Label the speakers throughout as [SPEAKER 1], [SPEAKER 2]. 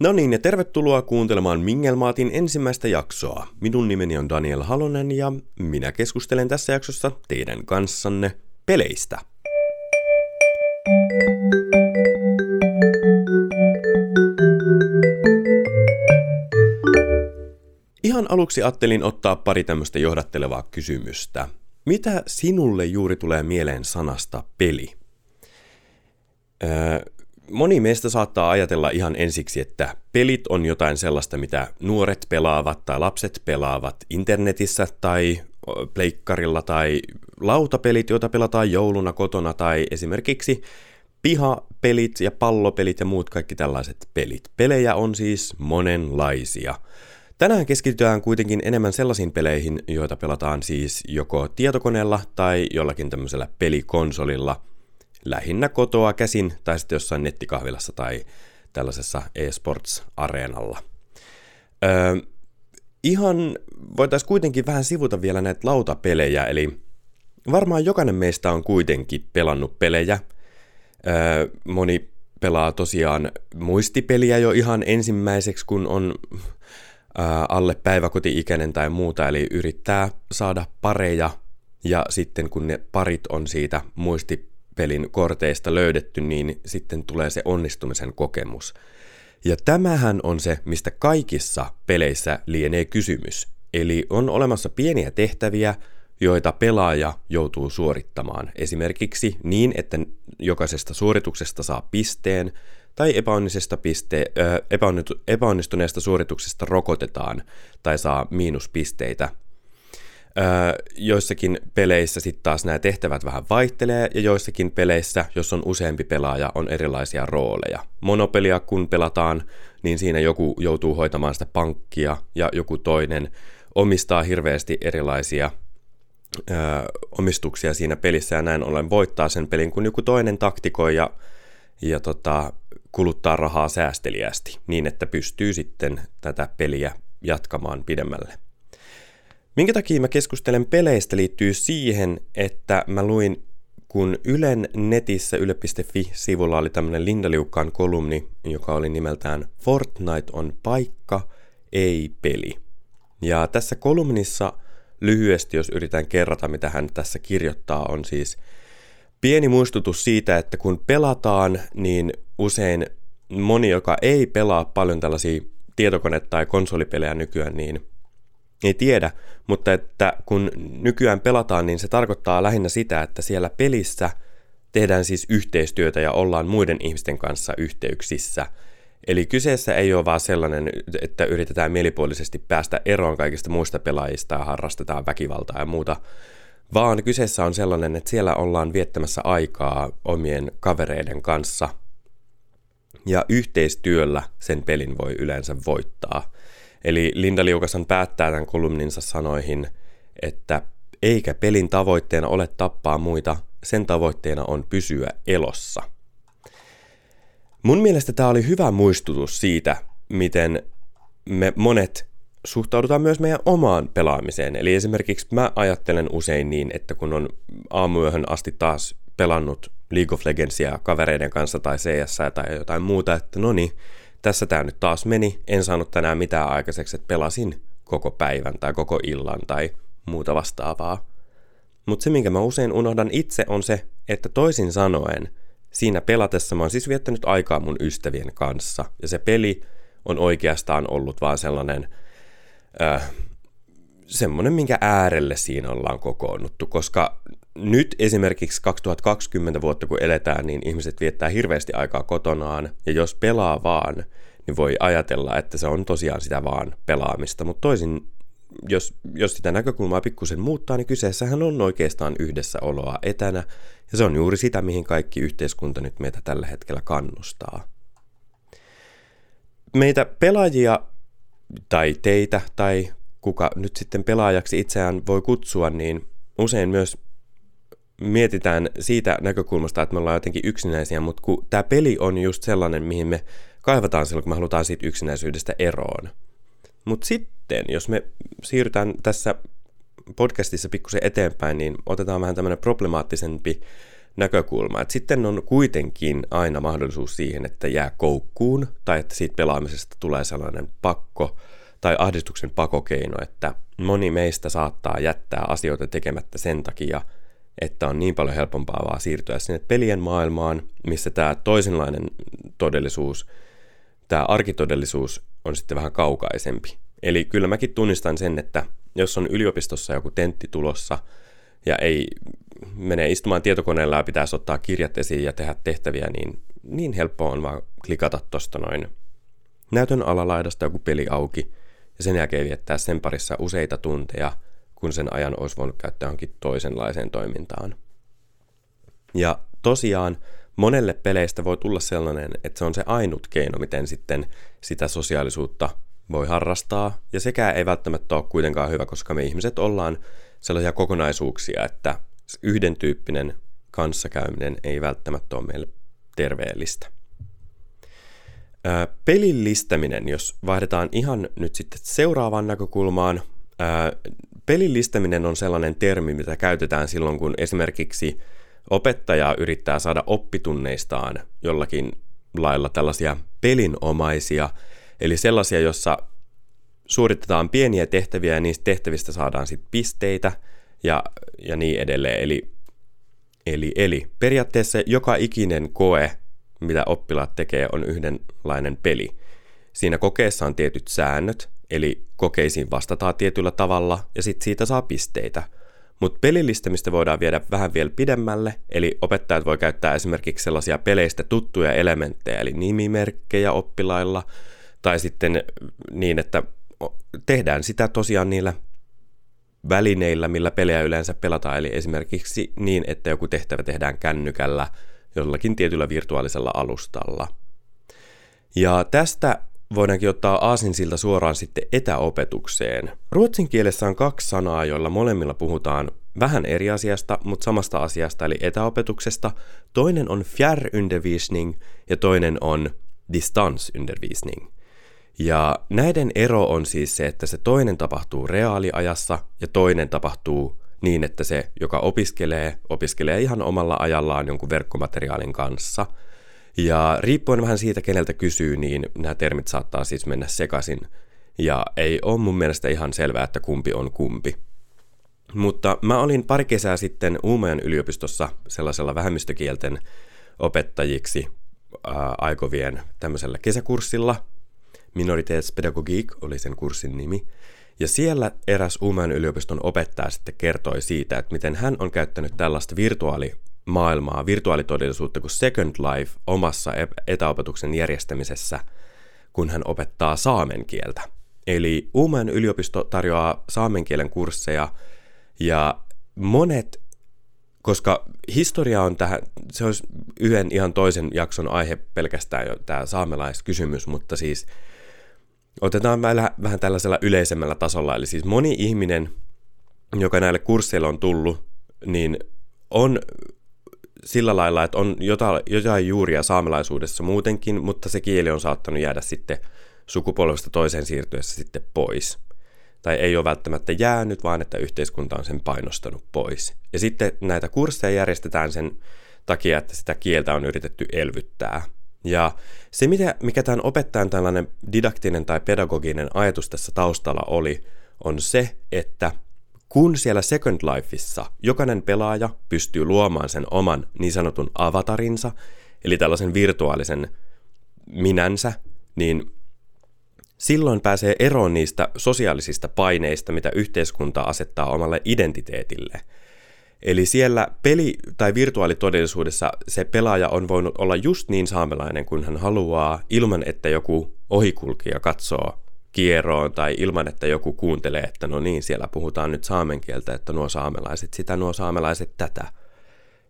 [SPEAKER 1] No niin, ja tervetuloa kuuntelemaan Mingelmaatin ensimmäistä jaksoa. Minun nimeni on Daniel Halonen ja minä keskustelen tässä jaksossa teidän kanssanne peleistä. Ihan aluksi ajattelin ottaa pari tämmöistä johdattelevaa kysymystä. Mitä sinulle juuri tulee mieleen sanasta peli? Öö, moni meistä saattaa ajatella ihan ensiksi, että pelit on jotain sellaista, mitä nuoret pelaavat tai lapset pelaavat internetissä tai pleikkarilla tai lautapelit, joita pelataan jouluna kotona tai esimerkiksi pihapelit ja pallopelit ja muut kaikki tällaiset pelit. Pelejä on siis monenlaisia. Tänään keskitytään kuitenkin enemmän sellaisiin peleihin, joita pelataan siis joko tietokoneella tai jollakin tämmöisellä pelikonsolilla – lähinnä kotoa käsin tai sitten jossain nettikahvilassa tai tällaisessa eSports-areenalla. Öö, ihan voitaisiin kuitenkin vähän sivuta vielä näitä lautapelejä, eli varmaan jokainen meistä on kuitenkin pelannut pelejä. Öö, moni pelaa tosiaan muistipeliä jo ihan ensimmäiseksi, kun on alle päiväkoti-ikäinen tai muuta, eli yrittää saada pareja, ja sitten kun ne parit on siitä muisti pelin korteista löydetty, niin sitten tulee se onnistumisen kokemus. Ja tämähän on se, mistä kaikissa peleissä lienee kysymys. Eli on olemassa pieniä tehtäviä, joita pelaaja joutuu suorittamaan. Esimerkiksi niin, että jokaisesta suorituksesta saa pisteen, tai epäonnisesta piste, epäonnistuneesta suorituksesta rokotetaan tai saa miinuspisteitä joissakin peleissä sitten taas nämä tehtävät vähän vaihtelee ja joissakin peleissä, jos on useampi pelaaja, on erilaisia rooleja. Monopelia kun pelataan, niin siinä joku joutuu hoitamaan sitä pankkia ja joku toinen omistaa hirveästi erilaisia ö, omistuksia siinä pelissä ja näin ollen voittaa sen pelin, kun joku toinen taktikoi ja, ja tota, kuluttaa rahaa säästeliästi niin, että pystyy sitten tätä peliä jatkamaan pidemmälle. Minkä takia mä keskustelen peleistä liittyy siihen, että mä luin, kun Ylen netissä yle.fi-sivulla oli tämmönen Linda Liukkaan kolumni, joka oli nimeltään Fortnite on paikka, ei peli. Ja tässä kolumnissa lyhyesti, jos yritän kerrata, mitä hän tässä kirjoittaa, on siis pieni muistutus siitä, että kun pelataan, niin usein moni, joka ei pelaa paljon tällaisia tietokone- tai konsolipelejä nykyään, niin ei tiedä, mutta että kun nykyään pelataan, niin se tarkoittaa lähinnä sitä, että siellä pelissä tehdään siis yhteistyötä ja ollaan muiden ihmisten kanssa yhteyksissä. Eli kyseessä ei ole vaan sellainen, että yritetään mielipuolisesti päästä eroon kaikista muista pelaajista ja harrastetaan väkivaltaa ja muuta, vaan kyseessä on sellainen, että siellä ollaan viettämässä aikaa omien kavereiden kanssa ja yhteistyöllä sen pelin voi yleensä voittaa. Eli Linda Liukasan päättää tämän kolumninsa sanoihin, että eikä pelin tavoitteena ole tappaa muita, sen tavoitteena on pysyä elossa. Mun mielestä tämä oli hyvä muistutus siitä, miten me monet suhtaudutaan myös meidän omaan pelaamiseen. Eli esimerkiksi mä ajattelen usein niin, että kun on aamuyöhön asti taas pelannut League of Legendsia kavereiden kanssa tai CS tai jotain muuta, että no niin, tässä tämä nyt taas meni, en saanut tänään mitään aikaiseksi, että pelasin koko päivän tai koko illan tai muuta vastaavaa. Mutta se, minkä mä usein unohdan itse, on se, että toisin sanoen, siinä pelatessa mä oon siis viettänyt aikaa mun ystävien kanssa, ja se peli on oikeastaan ollut vaan sellainen, äh, semmoinen, minkä äärelle siinä ollaan kokoonnuttu, koska nyt esimerkiksi 2020 vuotta kun eletään, niin ihmiset viettää hirveästi aikaa kotonaan, ja jos pelaa vaan, niin voi ajatella, että se on tosiaan sitä vaan pelaamista, mutta toisin, jos, jos sitä näkökulmaa pikkusen muuttaa, niin kyseessähän on oikeastaan yhdessäoloa etänä, ja se on juuri sitä, mihin kaikki yhteiskunta nyt meitä tällä hetkellä kannustaa. Meitä pelaajia, tai teitä, tai kuka nyt sitten pelaajaksi itseään voi kutsua, niin usein myös mietitään siitä näkökulmasta, että me ollaan jotenkin yksinäisiä, mutta kun tämä peli on just sellainen, mihin me kaivataan silloin, kun me halutaan siitä yksinäisyydestä eroon. Mutta sitten, jos me siirrytään tässä podcastissa pikkusen eteenpäin, niin otetaan vähän tämmöinen problemaattisempi näkökulma. Et sitten on kuitenkin aina mahdollisuus siihen, että jää koukkuun tai että siitä pelaamisesta tulee sellainen pakko tai ahdistuksen pakokeino, että moni meistä saattaa jättää asioita tekemättä sen takia, että on niin paljon helpompaa vaan siirtyä sinne pelien maailmaan, missä tämä toisenlainen todellisuus, tämä arkitodellisuus on sitten vähän kaukaisempi. Eli kyllä mäkin tunnistan sen, että jos on yliopistossa joku tentti tulossa ja ei mene istumaan tietokoneella ja pitäisi ottaa kirjat esiin ja tehdä tehtäviä, niin niin helppoa on vaan klikata tuosta noin näytön alalaidasta joku peli auki ja sen jälkeen viettää sen parissa useita tunteja, kun sen ajan olisi voinut käyttää johonkin toisenlaiseen toimintaan. Ja tosiaan monelle peleistä voi tulla sellainen, että se on se ainut keino, miten sitten sitä sosiaalisuutta voi harrastaa, ja sekään ei välttämättä ole kuitenkaan hyvä, koska me ihmiset ollaan sellaisia kokonaisuuksia, että yhden tyyppinen kanssakäyminen ei välttämättä ole meille terveellistä. Pelillistäminen, jos vaihdetaan ihan nyt sitten seuraavaan näkökulmaan. Pelillistäminen on sellainen termi, mitä käytetään silloin, kun esimerkiksi opettaja yrittää saada oppitunneistaan jollakin lailla tällaisia pelinomaisia, eli sellaisia, jossa suoritetaan pieniä tehtäviä ja niistä tehtävistä saadaan sitten pisteitä ja, ja niin edelleen. Eli, eli, eli periaatteessa joka ikinen koe, mitä oppilaat tekee, on yhdenlainen peli. Siinä kokeessa on tietyt säännöt, eli kokeisiin vastataan tietyllä tavalla ja sitten siitä saa pisteitä. Mutta pelillistämistä voidaan viedä vähän vielä pidemmälle, eli opettajat voi käyttää esimerkiksi sellaisia peleistä tuttuja elementtejä, eli nimimerkkejä oppilailla, tai sitten niin, että tehdään sitä tosiaan niillä välineillä, millä pelejä yleensä pelataan, eli esimerkiksi niin, että joku tehtävä tehdään kännykällä jollakin tietyllä virtuaalisella alustalla. Ja tästä voidaankin ottaa aasinsilta suoraan sitten etäopetukseen. Ruotsin kielessä on kaksi sanaa, joilla molemmilla puhutaan vähän eri asiasta, mutta samasta asiasta, eli etäopetuksesta. Toinen on fjärrundervisning ja toinen on distansundervisning. Ja näiden ero on siis se, että se toinen tapahtuu reaaliajassa ja toinen tapahtuu niin, että se, joka opiskelee, opiskelee ihan omalla ajallaan jonkun verkkomateriaalin kanssa. Ja riippuen vähän siitä, keneltä kysyy, niin nämä termit saattaa siis mennä sekaisin. Ja ei ole mun mielestä ihan selvää, että kumpi on kumpi. Mutta mä olin pari kesää sitten Uumajan yliopistossa sellaisella vähemmistökielten opettajiksi ää, aikovien tämmöisellä kesäkurssilla, Minoritetspedagogik oli sen kurssin nimi. Ja siellä eräs Uumajan yliopiston opettaja sitten kertoi siitä, että miten hän on käyttänyt tällaista virtuaalimaailmaa, virtuaalitodellisuutta kuin Second Life omassa etäopetuksen järjestämisessä, kun hän opettaa saamen kieltä. Eli Uumajan yliopisto tarjoaa saamen kielen kursseja ja monet, koska historia on tähän, se olisi yhden ihan toisen jakson aihe pelkästään jo tämä saamelaiskysymys, mutta siis – Otetaan vähän, vähän tällaisella yleisemmällä tasolla, eli siis moni ihminen, joka näille kursseille on tullut, niin on sillä lailla, että on jotain, jotain juuria saamelaisuudessa muutenkin, mutta se kieli on saattanut jäädä sitten sukupolvesta toiseen siirtyessä sitten pois. Tai ei ole välttämättä jäänyt, vaan että yhteiskunta on sen painostanut pois. Ja sitten näitä kursseja järjestetään sen takia, että sitä kieltä on yritetty elvyttää. Ja se, mikä tämän opettajan tällainen didaktinen tai pedagoginen ajatus tässä taustalla oli, on se, että kun siellä Second Lifeissa jokainen pelaaja pystyy luomaan sen oman niin sanotun avatarinsa, eli tällaisen virtuaalisen minänsä, niin silloin pääsee eroon niistä sosiaalisista paineista, mitä yhteiskunta asettaa omalle identiteetille – Eli siellä peli- tai virtuaalitodellisuudessa se pelaaja on voinut olla just niin saamelainen kuin hän haluaa, ilman että joku ohikulkija katsoo kieroon tai ilman, että joku kuuntelee, että no niin, siellä puhutaan nyt saamen kieltä, että nuo saamelaiset sitä, nuo saamelaiset tätä.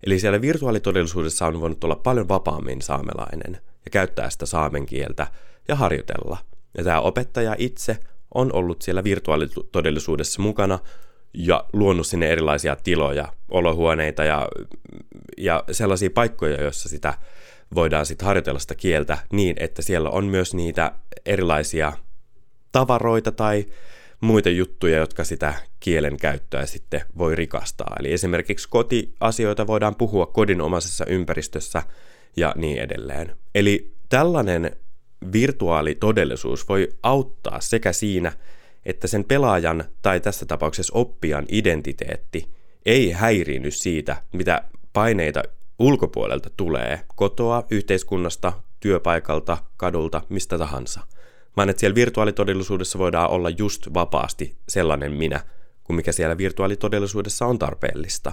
[SPEAKER 1] Eli siellä virtuaalitodellisuudessa on voinut olla paljon vapaammin saamelainen ja käyttää sitä saamen kieltä ja harjoitella. Ja tämä opettaja itse on ollut siellä virtuaalitodellisuudessa mukana ja luonut sinne erilaisia tiloja, olohuoneita ja, ja sellaisia paikkoja, joissa sitä voidaan sitten harjoitella sitä kieltä niin, että siellä on myös niitä erilaisia tavaroita tai muita juttuja, jotka sitä kielen käyttöä sitten voi rikastaa. Eli esimerkiksi kotiasioita voidaan puhua kodinomaisessa ympäristössä ja niin edelleen. Eli tällainen virtuaalitodellisuus voi auttaa sekä siinä, että sen pelaajan tai tässä tapauksessa oppijan identiteetti ei häiriinny siitä, mitä paineita ulkopuolelta tulee, kotoa, yhteiskunnasta, työpaikalta, kadulta, mistä tahansa. Vaan että siellä virtuaalitodellisuudessa voidaan olla just vapaasti sellainen minä, kuin mikä siellä virtuaalitodellisuudessa on tarpeellista.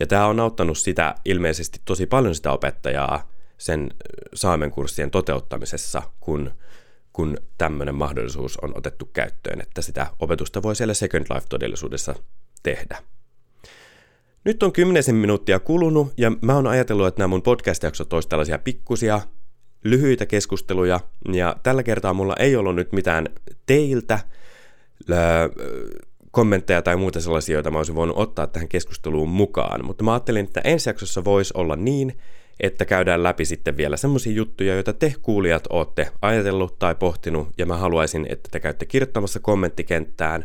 [SPEAKER 1] Ja tämä on auttanut sitä ilmeisesti tosi paljon sitä opettajaa sen saamen kurssien toteuttamisessa, kun, kun tämmöinen mahdollisuus on otettu käyttöön, että sitä opetusta voi siellä Second Life-todellisuudessa tehdä. Nyt on kymmenisen minuuttia kulunut ja mä oon ajatellut, että nämä mun podcast-jaksot olisivat tällaisia pikkusia, lyhyitä keskusteluja ja tällä kertaa mulla ei ollut nyt mitään teiltä kommentteja tai muuta sellaisia, joita mä olisin voinut ottaa tähän keskusteluun mukaan, mutta mä ajattelin, että ensi jaksossa voisi olla niin, että käydään läpi sitten vielä semmoisia juttuja, joita te kuulijat olette ajatellut tai pohtinut, ja mä haluaisin, että te käytte kirjoittamassa kommenttikenttään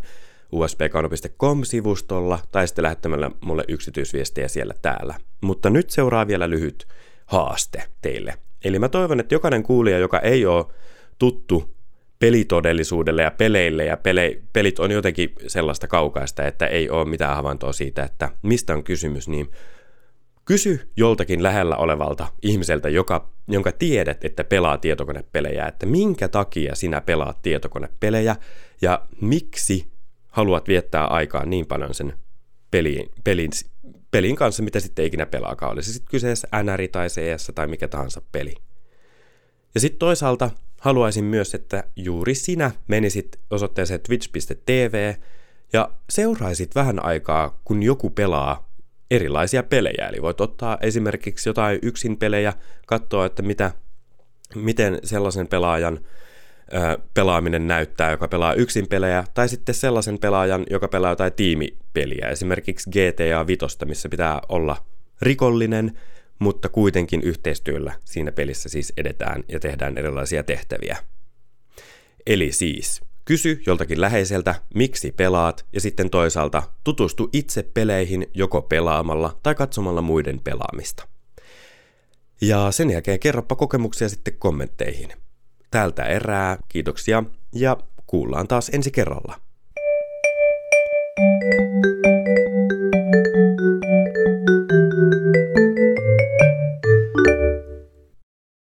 [SPEAKER 1] usbkauno.com-sivustolla tai sitten lähettämällä mulle yksityisviestejä siellä täällä. Mutta nyt seuraa vielä lyhyt haaste teille. Eli mä toivon, että jokainen kuulija, joka ei ole tuttu pelitodellisuudelle ja peleille, ja pele, pelit on jotenkin sellaista kaukaista, että ei ole mitään havaintoa siitä, että mistä on kysymys, niin Kysy joltakin lähellä olevalta ihmiseltä, joka, jonka tiedät, että pelaa tietokonepelejä, että minkä takia sinä pelaat tietokonepelejä ja miksi haluat viettää aikaa niin paljon sen pelin, pelin, pelin kanssa, mitä sitten ikinä pelaakaan. Olisi sitten kyseessä NR tai CS tai mikä tahansa peli. Ja sitten toisaalta haluaisin myös, että juuri sinä menisit osoitteeseen twitch.tv ja seuraisit vähän aikaa, kun joku pelaa erilaisia pelejä. Eli voit ottaa esimerkiksi jotain yksin pelejä, katsoa, että mitä, miten sellaisen pelaajan pelaaminen näyttää, joka pelaa yksin pelejä, tai sitten sellaisen pelaajan, joka pelaa jotain tiimipeliä, esimerkiksi GTA 5, missä pitää olla rikollinen, mutta kuitenkin yhteistyöllä siinä pelissä siis edetään ja tehdään erilaisia tehtäviä. Eli siis Kysy joltakin läheiseltä, miksi pelaat, ja sitten toisaalta tutustu itse peleihin joko pelaamalla tai katsomalla muiden pelaamista. Ja sen jälkeen kerropa kokemuksia sitten kommentteihin tältä erää. Kiitoksia ja kuullaan taas ensi kerralla. thank you